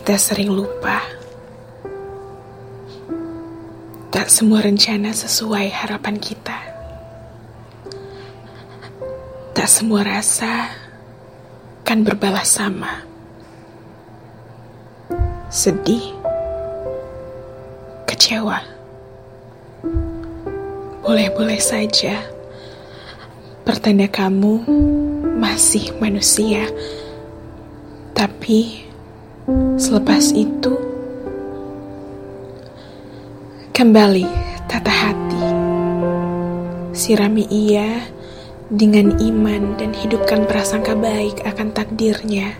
Kita sering lupa. Tak semua rencana sesuai harapan kita. Tak semua rasa kan berbalas sama. Sedih, kecewa. Boleh-boleh saja. Pertanda kamu masih manusia. Tapi Selepas itu, kembali tata hati. Sirami ia dengan iman dan hidupkan prasangka baik akan takdirnya.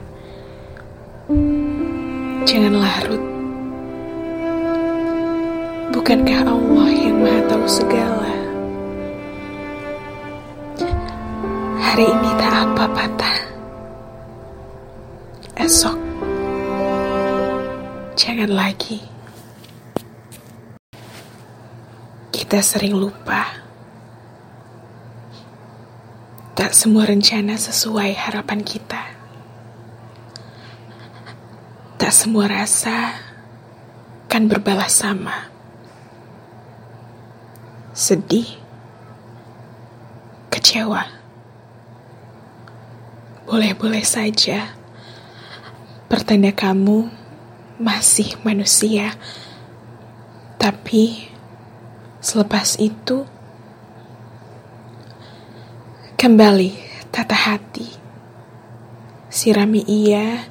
Jangan larut. Bukankah Allah yang maha tahu segala? Hari ini tak apa patah. Esok jangan lagi. Kita sering lupa. Tak semua rencana sesuai harapan kita. Tak semua rasa kan berbalas sama. Sedih, kecewa. Boleh-boleh saja. Pertanda kamu masih manusia, tapi selepas itu kembali tata hati, sirami ia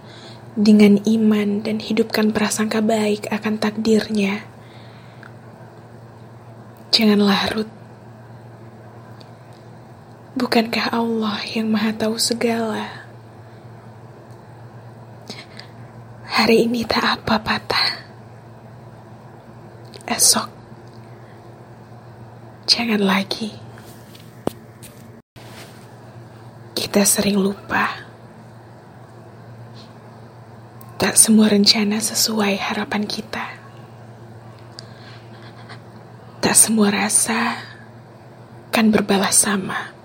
dengan iman dan hidupkan prasangka baik akan takdirnya. Jangan larut. Bukankah Allah yang Maha Tahu segala? Hari ini tak apa patah. Esok jangan lagi. Kita sering lupa. Tak semua rencana sesuai harapan kita. Tak semua rasa kan berbalas sama.